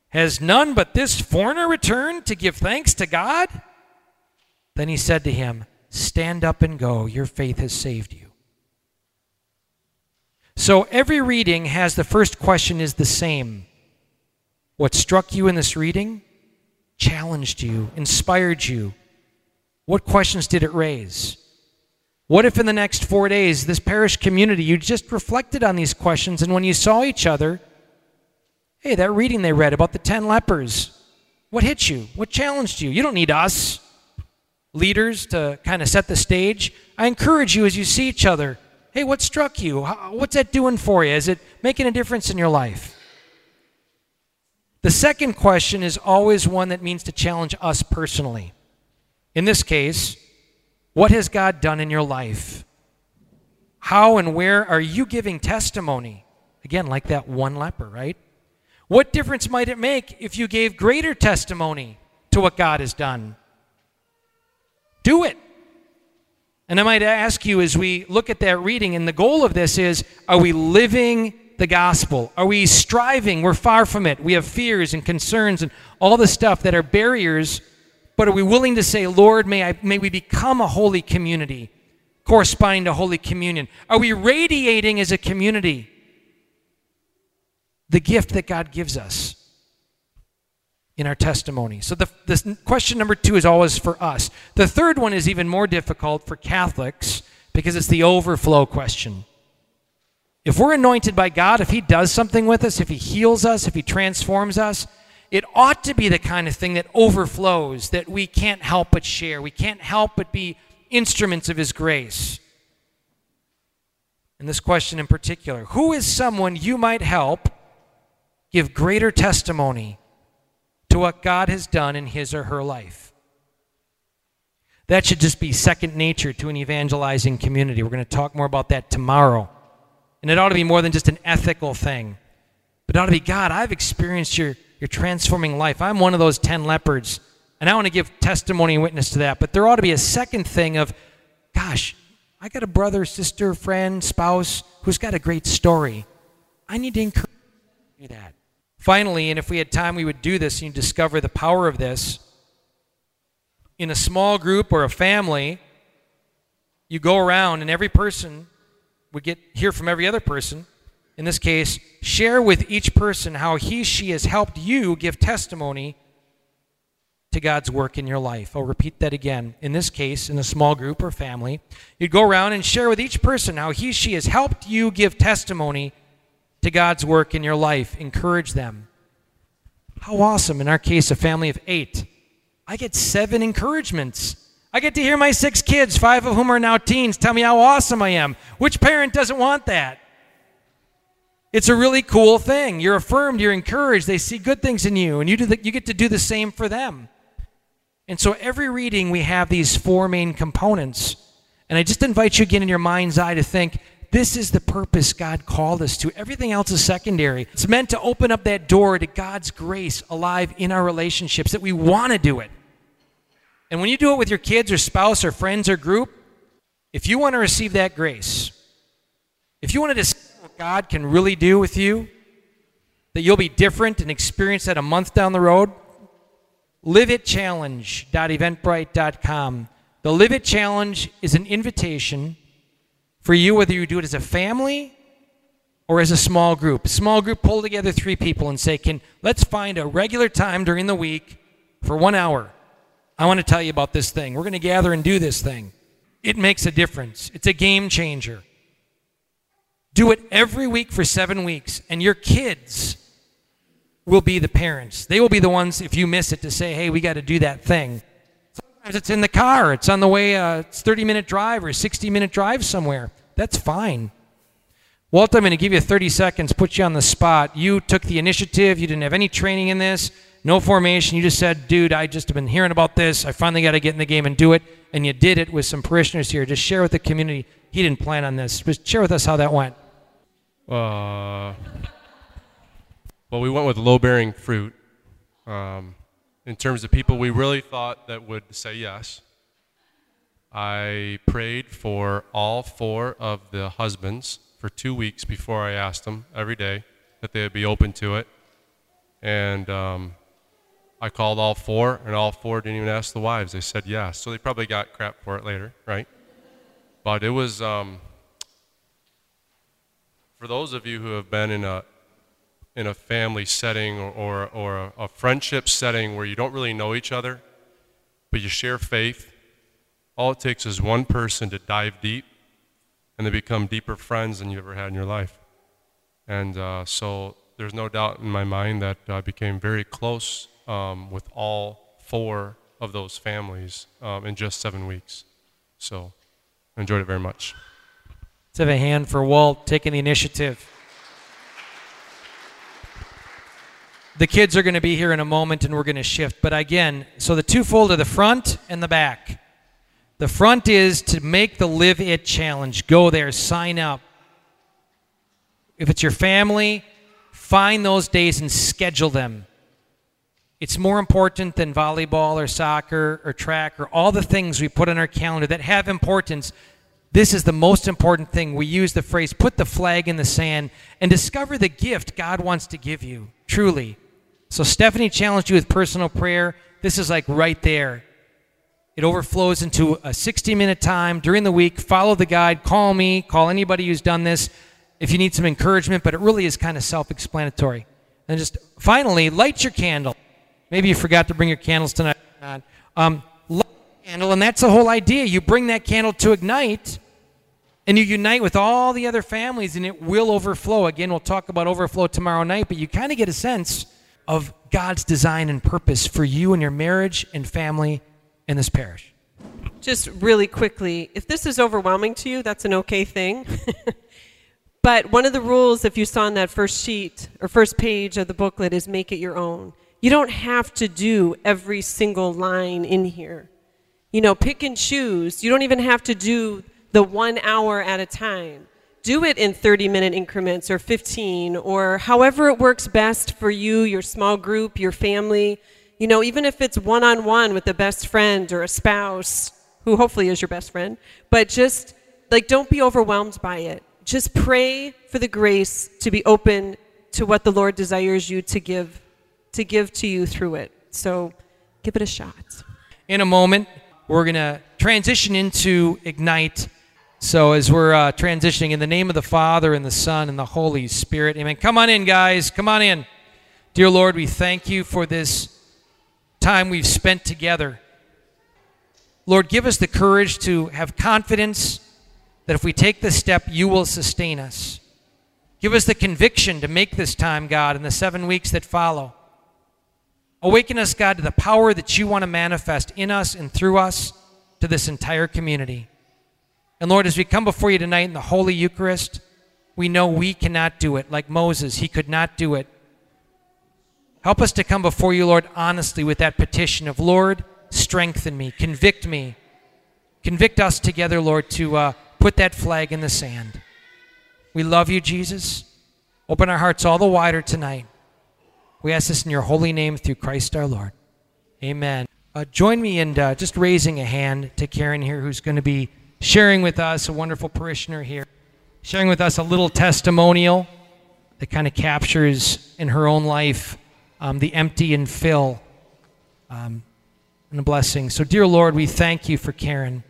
Has none but this foreigner returned to give thanks to God? Then he said to him, Stand up and go. Your faith has saved you. So every reading has the first question is the same. What struck you in this reading? Challenged you, inspired you. What questions did it raise? What if in the next four days, this parish community, you just reflected on these questions, and when you saw each other, hey, that reading they read about the 10 lepers, what hit you? What challenged you? You don't need us, leaders, to kind of set the stage. I encourage you as you see each other, hey, what struck you? What's that doing for you? Is it making a difference in your life? The second question is always one that means to challenge us personally. In this case, what has God done in your life? How and where are you giving testimony? Again, like that one leper, right? What difference might it make if you gave greater testimony to what God has done? Do it. And I might ask you as we look at that reading, and the goal of this is are we living the gospel? Are we striving? We're far from it. We have fears and concerns and all the stuff that are barriers, but are we willing to say, Lord, may, I, may we become a holy community corresponding to Holy Communion? Are we radiating as a community the gift that God gives us? in our testimony. So the this question number 2 is always for us. The third one is even more difficult for Catholics because it's the overflow question. If we're anointed by God, if he does something with us, if he heals us, if he transforms us, it ought to be the kind of thing that overflows that we can't help but share. We can't help but be instruments of his grace. And this question in particular, who is someone you might help give greater testimony to what God has done in his or her life. That should just be second nature to an evangelizing community. We're going to talk more about that tomorrow. And it ought to be more than just an ethical thing, but it ought to be God, I've experienced your, your transforming life. I'm one of those 10 leopards, and I want to give testimony and witness to that. But there ought to be a second thing of, gosh, I got a brother, sister, friend, spouse who's got a great story. I need to encourage you that. Finally, and if we had time, we would do this and you discover the power of this. In a small group or a family, you go around and every person would get hear from every other person. In this case, share with each person how he, she has helped you give testimony to God's work in your life. I'll repeat that again. In this case, in a small group or family, you'd go around and share with each person how he, she has helped you give testimony to God's work in your life. Encourage them. How awesome. In our case, a family of eight. I get seven encouragements. I get to hear my six kids, five of whom are now teens, tell me how awesome I am. Which parent doesn't want that? It's a really cool thing. You're affirmed, you're encouraged, they see good things in you, and you, do the, you get to do the same for them. And so every reading, we have these four main components. And I just invite you again in your mind's eye to think this is the purpose God called us to. Everything else is secondary. It's meant to open up that door to God's grace alive in our relationships, that we want to do it. And when you do it with your kids or spouse or friends or group, if you want to receive that grace, if you wanted to God can really do with you, that you'll be different and experience that a month down the road, liveitchallenge.eventbrite.com. The Live It Challenge is an invitation for you, whether you do it as a family or as a small group. A small group, pull together three people and say, "Can let's find a regular time during the week for one hour. I want to tell you about this thing. We're going to gather and do this thing. It makes a difference. It's a game changer. Do it every week for seven weeks, and your kids will be the parents. They will be the ones, if you miss it, to say, hey, we got to do that thing. Sometimes it's in the car, it's on the way, uh, it's 30 minute drive or 60 minute drive somewhere. That's fine. Walt, I'm going to give you 30 seconds, put you on the spot. You took the initiative. You didn't have any training in this, no formation. You just said, dude, I just have been hearing about this. I finally got to get in the game and do it. And you did it with some parishioners here. Just share with the community. He didn't plan on this. Just share with us how that went. Uh, well, we went with low bearing fruit um, in terms of people we really thought that would say yes. I prayed for all four of the husbands for two weeks before I asked them every day that they would be open to it. And um, I called all four, and all four didn't even ask the wives. They said yes. So they probably got crap for it later, right? But it was, um, for those of you who have been in a, in a family setting or, or, or a, a friendship setting where you don't really know each other, but you share faith all it takes is one person to dive deep, and they become deeper friends than you ever had in your life. And uh, so there's no doubt in my mind that I became very close um, with all four of those families um, in just seven weeks. So I enjoyed it very much. Let's have a hand for Walt taking the initiative. The kids are going to be here in a moment and we're going to shift. But again, so the twofold are the front and the back. The front is to make the Live It challenge. Go there, sign up. If it's your family, find those days and schedule them. It's more important than volleyball or soccer or track or all the things we put on our calendar that have importance. This is the most important thing. We use the phrase put the flag in the sand and discover the gift God wants to give you, truly. So, Stephanie challenged you with personal prayer. This is like right there. It overflows into a 60 minute time during the week. Follow the guide, call me, call anybody who's done this if you need some encouragement, but it really is kind of self explanatory. And just finally, light your candle. Maybe you forgot to bring your candles tonight. Um, light your candle, and that's the whole idea. You bring that candle to ignite, and you unite with all the other families, and it will overflow. Again, we'll talk about overflow tomorrow night, but you kind of get a sense of God's design and purpose for you and your marriage and family in this parish. Just really quickly, if this is overwhelming to you, that's an okay thing. but one of the rules, if you saw on that first sheet or first page of the booklet, is make it your own. You don't have to do every single line in here. You know, pick and choose. You don't even have to do the one hour at a time. Do it in 30 minute increments or 15 or however it works best for you, your small group, your family. You know, even if it's one on one with a best friend or a spouse, who hopefully is your best friend, but just like don't be overwhelmed by it. Just pray for the grace to be open to what the Lord desires you to give to give to you through it. So give it a shot. In a moment, we're going to transition into Ignite. So, as we're uh, transitioning in the name of the Father, and the Son, and the Holy Spirit, amen. Come on in, guys. Come on in. Dear Lord, we thank you for this time we've spent together. Lord, give us the courage to have confidence that if we take this step, you will sustain us. Give us the conviction to make this time, God, in the seven weeks that follow. Awaken us, God, to the power that you want to manifest in us and through us to this entire community. And Lord, as we come before you tonight in the Holy Eucharist, we know we cannot do it. Like Moses, he could not do it. Help us to come before you, Lord, honestly with that petition of, Lord, strengthen me, convict me. Convict us together, Lord, to uh, put that flag in the sand. We love you, Jesus. Open our hearts all the wider tonight. We ask this in your holy name through Christ our Lord. Amen. Uh, join me in uh, just raising a hand to Karen here, who's going to be sharing with us, a wonderful parishioner here, sharing with us a little testimonial that kind of captures in her own life um, the empty and fill um, and a blessing. So, dear Lord, we thank you for Karen.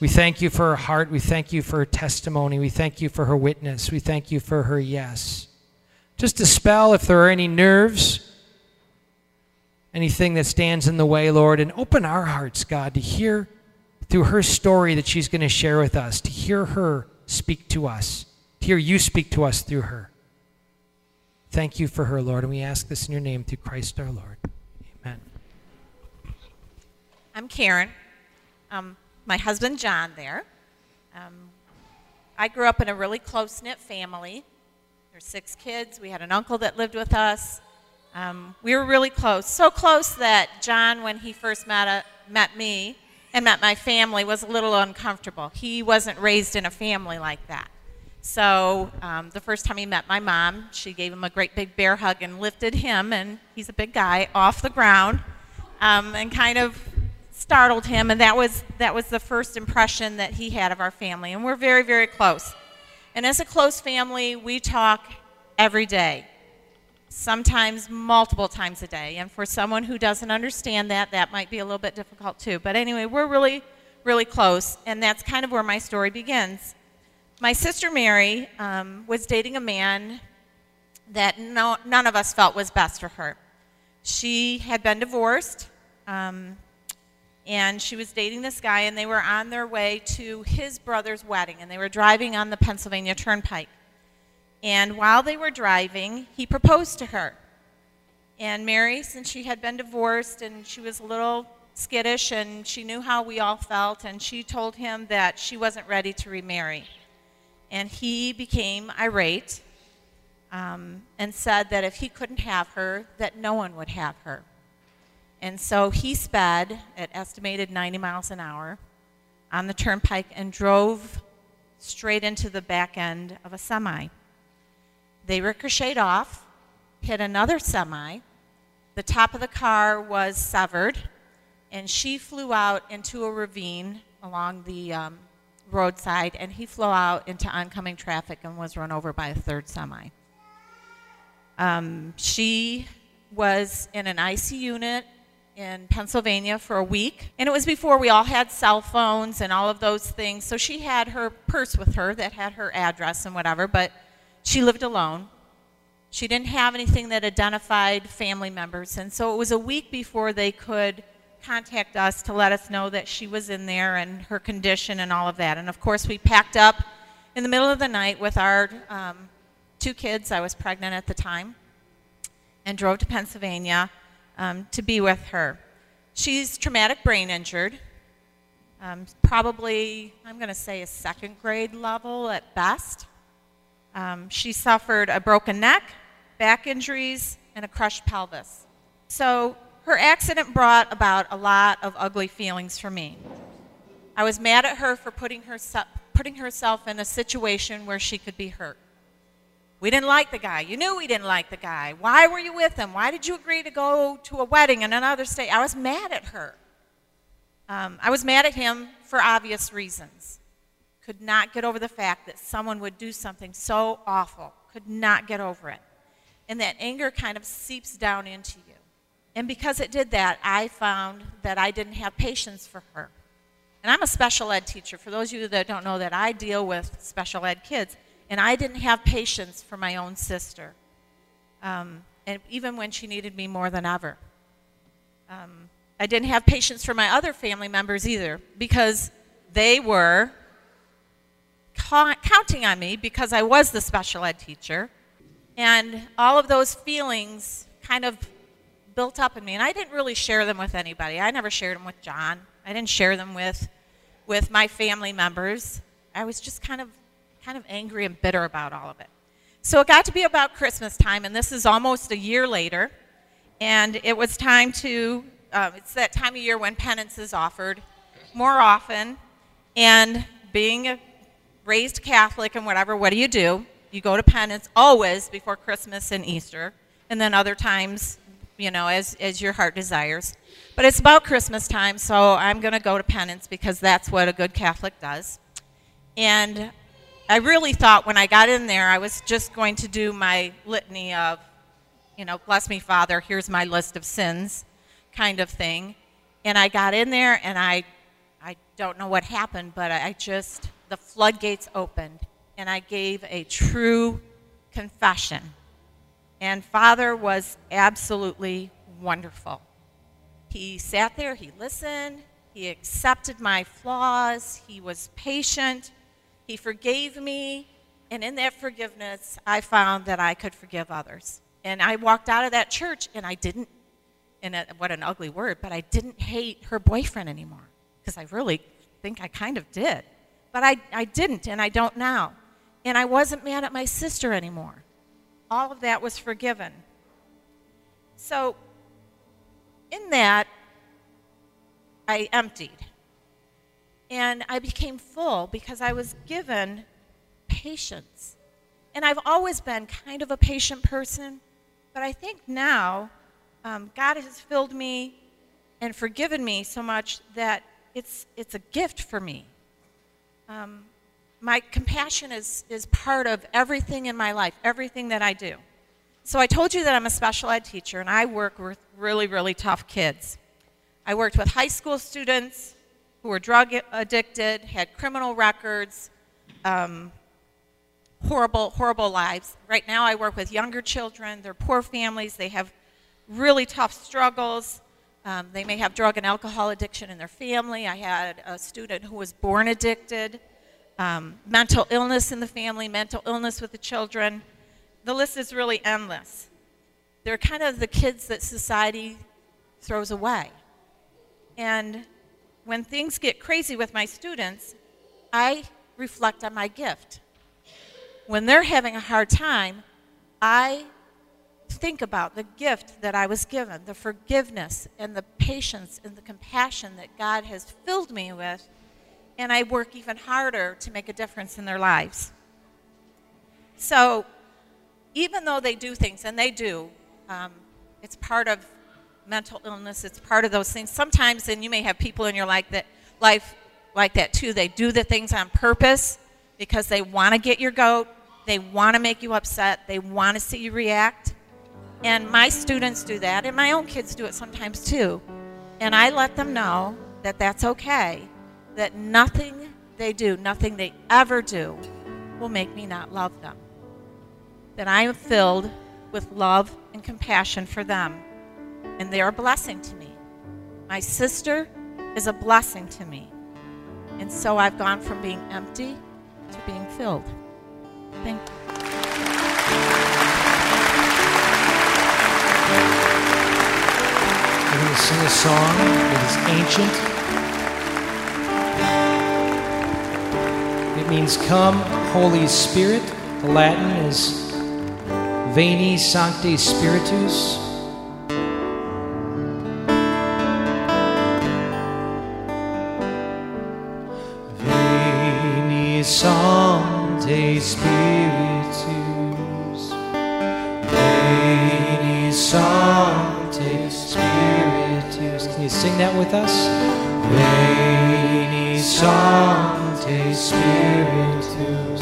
We thank you for her heart. We thank you for her testimony. We thank you for her witness. We thank you for her yes. Just dispel if there are any nerves, anything that stands in the way, Lord, and open our hearts, God, to hear through her story that she's going to share with us, to hear her speak to us, to hear you speak to us through her. Thank you for her, Lord, and we ask this in your name through Christ our Lord. Amen. I'm Karen. Um, my husband, John, there. Um, I grew up in a really close knit family. There's six kids. We had an uncle that lived with us. Um, we were really close. So close that John, when he first met, uh, met me and met my family, was a little uncomfortable. He wasn't raised in a family like that. So um, the first time he met my mom, she gave him a great big bear hug and lifted him, and he's a big guy, off the ground um, and kind of startled him. And that was, that was the first impression that he had of our family. And we're very, very close. And as a close family, we talk every day, sometimes multiple times a day. And for someone who doesn't understand that, that might be a little bit difficult too. But anyway, we're really, really close. And that's kind of where my story begins. My sister Mary um, was dating a man that no, none of us felt was best for her. She had been divorced, um, and she was dating this guy, and they were on their way to his brother's wedding, and they were driving on the Pennsylvania Turnpike. And while they were driving, he proposed to her. And Mary, since she had been divorced and she was a little skittish and she knew how we all felt, and she told him that she wasn't ready to remarry. And he became irate um, and said that if he couldn't have her, that no one would have her. And so he sped at estimated 90 miles an hour on the turnpike and drove straight into the back end of a semi. They ricocheted off, hit another semi. The top of the car was severed, and she flew out into a ravine along the um, roadside, and he flew out into oncoming traffic and was run over by a third semi. Um, she was in an IC unit in Pennsylvania for a week, and it was before we all had cell phones and all of those things. So she had her purse with her that had her address and whatever, but she lived alone. She didn't have anything that identified family members, and so it was a week before they could contact us to let us know that she was in there and her condition and all of that. And of course, we packed up in the middle of the night with our um, two kids. I was pregnant at the time, and drove to Pennsylvania um, to be with her. She's traumatic brain injured, um, probably, I'm going to say, a second grade level at best. Um, she suffered a broken neck, back injuries, and a crushed pelvis. So her accident brought about a lot of ugly feelings for me. I was mad at her for putting, herself, putting herself in a situation where she could be hurt. We didn't like the guy. You knew we didn't like the guy. Why were you with him? Why did you agree to go to a wedding in another state? I was mad at her. Um, I was mad at him for obvious reasons. Could not get over the fact that someone would do something so awful. Could not get over it. And that anger kind of seeps down into you. And because it did that, I found that I didn't have patience for her. And I'm a special ed teacher. For those of you that don't know that, I deal with special ed kids. And I didn't have patience for my own sister, um, and even when she needed me more than ever. Um, I didn't have patience for my other family members either because they were counting on me because I was the special ed teacher. And all of those feelings kind of built up in me. And I didn't really share them with anybody. I never shared them with John. I didn't share them with, with my family members. I was just kind of kind of angry and bitter about all of it. So it got to be about Christmas time, and this is almost a year later, and it was time to, uh, it's that time of year when penance is offered more often, and being a raised Catholic and whatever, what do you do? You go to penance always before Christmas and Easter, and then other times, you know, as, as your heart desires. But it's about Christmas time, so I'm going to go to penance because that's what a good Catholic does. And I really thought when I got in there, I was just going to do my litany of, you know, bless me, Father, here's my list of sins kind of thing. And I got in there and I, I don't know what happened, but I just, the floodgates opened and I gave a true confession. And Father was absolutely wonderful. He sat there, he listened, he accepted my flaws, he was patient he forgave me, and in that forgiveness, I found that I could forgive others. And I walked out of that church, and I didn't, and what an ugly word, but I didn't hate her boyfriend anymore, because I really think I kind of did. But I, I didn't, and I don't now. And I wasn't mad at my sister anymore. All of that was forgiven. So, in that, I emptied. And I became full because I was given patience. And I've always been kind of a patient person, but I think now um, God has filled me and forgiven me so much that it's, it's a gift for me. Um, my compassion is, is part of everything in my life, everything that I do. So I told you that I'm a special ed teacher, and I work with really, really tough kids. I worked with high school students, who were drug addicted, had criminal records, um, horrible, horrible lives. Right now, I work with younger children. They're poor families. They have really tough struggles. Um, they may have drug and alcohol addiction in their family. I had a student who was born addicted, um, mental illness in the family, mental illness with the children. The list is really endless. They're kind of the kids that society throws away. And when things get crazy with my students, I reflect on my gift. When they're having a hard time, I think about the gift that I was given, the forgiveness and the patience and the compassion that God has filled me with, and I work even harder to make a difference in their lives. So, even though they do things, and they do, um, it's part of mental illness, it's part of those things. Sometimes, and you may have people in your life that life like that too. They do the things on purpose because they want to get your goat, they want to make you upset, they want to see you react. And my students do that, and my own kids do it sometimes too. And I let them know that that's okay, that nothing they do, nothing they ever do, will make me not love them. That I am filled with love and compassion for them, and they are a blessing to me. My sister is a blessing to me. And so I've gone from being empty to being filled. Thank you. We're going to sing a song that is ancient. It means come, Holy Spirit. The Latin is Veni Sancte Spiritus. Veni Sancte Spiritus. You sing that with us? Veni Sancte Spiritus.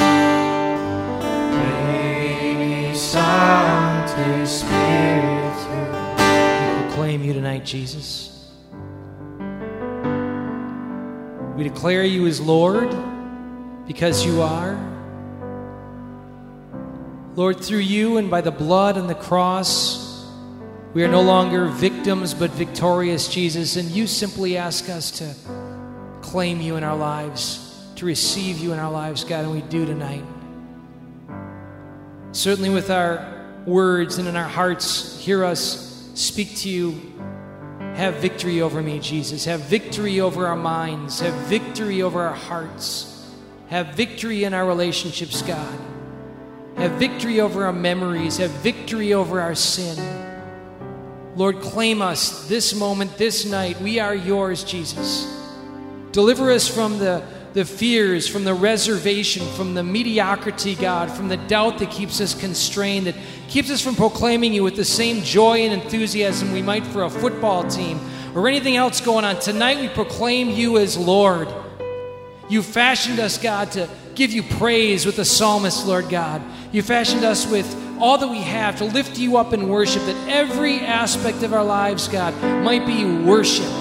Veni Sancte Spiritus. We proclaim you tonight, Jesus. We declare you as Lord because you are. Lord, through you and by the blood and the cross, we are no longer victims but victorious, Jesus. And you simply ask us to claim you in our lives, to receive you in our lives, God, and we do tonight. Certainly with our words and in our hearts, hear us speak to you. Have victory over me, Jesus. Have victory over our minds. Have victory over our hearts. Have victory in our relationships, God. Have victory over our memories. Have victory over our sin. Lord, claim us this moment, this night. We are yours, Jesus. Deliver us from the, the fears, from the reservation, from the mediocrity, God, from the doubt that keeps us constrained, that keeps us from proclaiming you with the same joy and enthusiasm we might for a football team or anything else going on. Tonight we proclaim you as Lord. You fashioned us, God, to give you praise with the psalmist, Lord God. You fashioned us with all that we have to lift you up in worship, that every aspect of our lives, God, might be worship.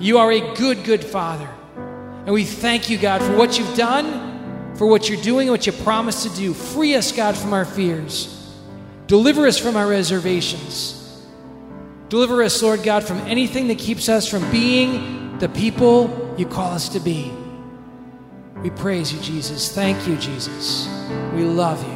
You are a good, good Father. And we thank you, God, for what you've done, for what you're doing, what you promised to do. Free us, God, from our fears. Deliver us from our reservations. Deliver us, Lord God, from anything that keeps us from being the people you call us to be. We praise you, Jesus. Thank you, Jesus. We love you.